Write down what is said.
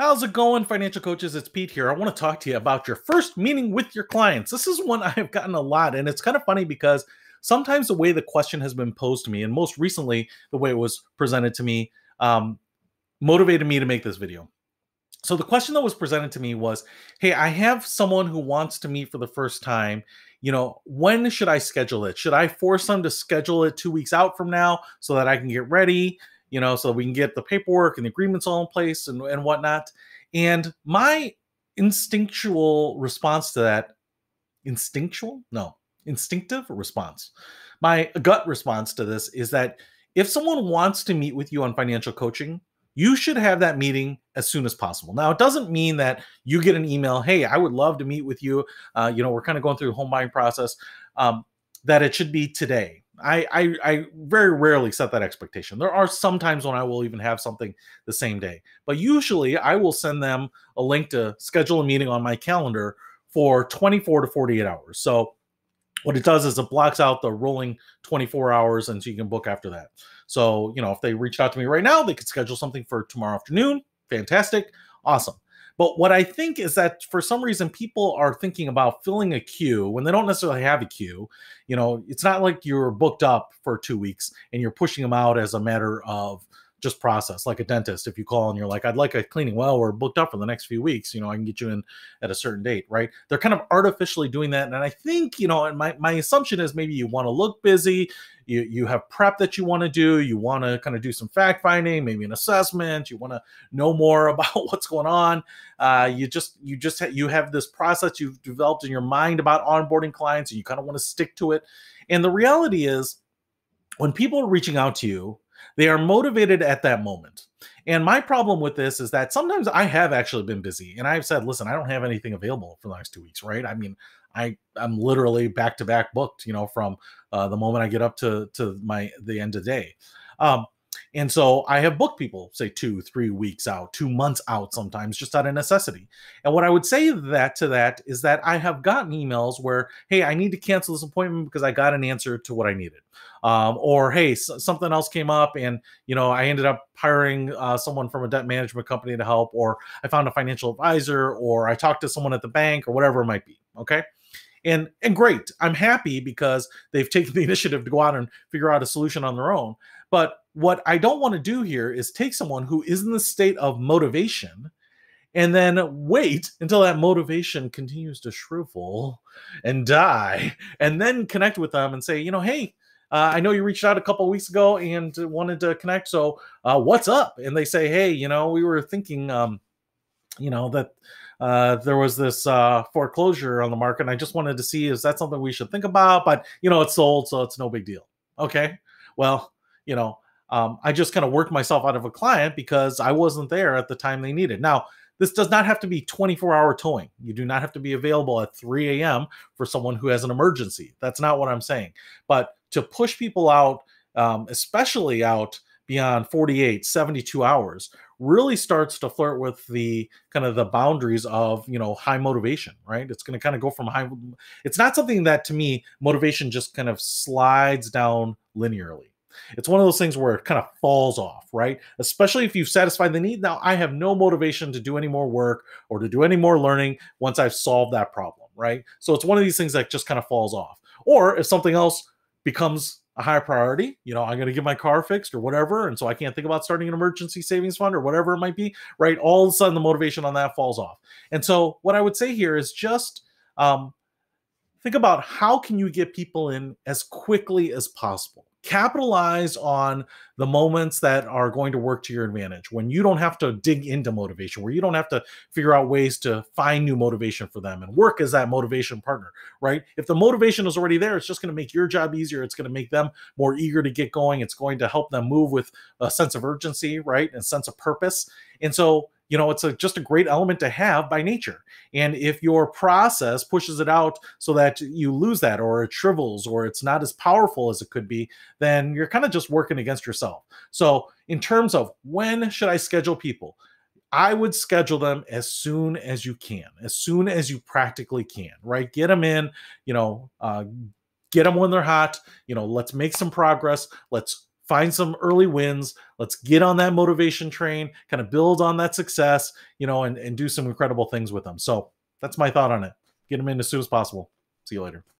How's it going, financial coaches? It's Pete here. I want to talk to you about your first meeting with your clients. This is one I have gotten a lot, and it's kind of funny because sometimes the way the question has been posed to me, and most recently the way it was presented to me, um, motivated me to make this video. So the question that was presented to me was, "Hey, I have someone who wants to meet for the first time. You know, when should I schedule it? Should I force them to schedule it two weeks out from now so that I can get ready? You know, so we can get the paperwork and the agreements all in place and, and whatnot. And my instinctual response to that, instinctual? No, instinctive response. My gut response to this is that if someone wants to meet with you on financial coaching, you should have that meeting as soon as possible. Now, it doesn't mean that you get an email, hey, I would love to meet with you. Uh, you know, we're kind of going through the home buying process, um, that it should be today I, I, I very rarely set that expectation. There are some times when I will even have something the same day, but usually I will send them a link to schedule a meeting on my calendar for 24 to 48 hours. So what it does is it blocks out the rolling 24 hours and so you can book after that. So, you know, if they reached out to me right now, they could schedule something for tomorrow afternoon. Fantastic. Awesome. But what I think is that for some reason people are thinking about filling a queue when they don't necessarily have a queue. You know, it's not like you're booked up for two weeks and you're pushing them out as a matter of just process like a dentist if you call and you're like i'd like a cleaning well we're booked up for the next few weeks you know i can get you in at a certain date right? They're kind of artificially doing that and i think you know and my, my assumption is maybe you want to look busy you you have prep that you want to do you want to kind of do some fact finding maybe an assessment you want to know more about what's going on. Uh, you just you just ha- you have this process you've developed in your mind about onboarding clients and you kind of want to stick to it. And the reality is when people are reaching out to you they are motivated at that moment. And my problem with this is that sometimes I have actually been busy and I've said, listen, I don't have anything available for the next two weeks, right? I mean, I I'm literally back to back booked, you know, from uh, the moment I get up to to my the end of the day. Um, and so I have booked people, say two, three weeks out, two months out sometimes, just out of necessity. And what I would say that to that is that I have gotten emails where, hey, I need to cancel this appointment because I got an answer to what I needed. Um, or hey, something else came up and you know I ended up hiring uh, someone from a debt management company to help, or I found a financial advisor, or I talked to someone at the bank, or whatever it might be. Okay and and great i'm happy because they've taken the initiative to go out and figure out a solution on their own but what I don't want to do here is take someone who is in the state of motivation and then wait until that motivation continues to shrivel and die, and then connect with them and say, you know, hey, uh, I know you reached out a couple weeks ago and wanted to connect. So, uh, what's up? And they say, hey, you know, we were thinking, um, you know, that uh, there was this uh, foreclosure on the market. And I just wanted to see is that something we should think about? But you know, it's sold, so it's no big deal. Okay, well, you know, um, I just kind of worked myself out of a client because I wasn't there at the time they needed. Now, this does not have to be 24 hour towing. You do not have to be available at 3 a.m. for someone who has an emergency. That's not what I'm saying. But to push people out, um, especially out beyond 48, 72 hours, really starts to flirt with the kind of the boundaries of you know high motivation right it's going to kind of go from high it's not something that to me motivation just kind of slides down linearly it's one of those things where it kind of falls off, right? Especially if you've satisfied the need. Now, I have no motivation to do any more work or to do any more learning once I've solved that problem, right? So it's one of these things that just kind of falls off. Or if something else becomes a higher priority, you know, I'm going to get my car fixed or whatever. And so I can't think about starting an emergency savings fund or whatever it might be, right? All of a sudden the motivation on that falls off. And so what I would say here is just, um, think about how can you get people in as quickly as possible capitalize on the moments that are going to work to your advantage when you don't have to dig into motivation where you don't have to figure out ways to find new motivation for them and work as that motivation partner right? If the motivation is already there it's just going to make your job easier it's going to make them more eager to get going it's going to help them move with a sense of urgency right and sense of purpose. And so you know it's a, just a great element to have by nature and if your process pushes it out so that you lose that or it shrivels or it's not as powerful as it could be then you're kind of just working against yourself so in terms of when should i schedule people I would schedule them as soon as you can, as soon as you practically can, right? Get them in, you know, uh, get them when they're hot. You know, let's make some progress. Let's find some early wins. Let's get on that motivation train, kind of build on that success, you know, and, and do some incredible things with them. So that's my thought on it. Get them in as soon as possible. See you later.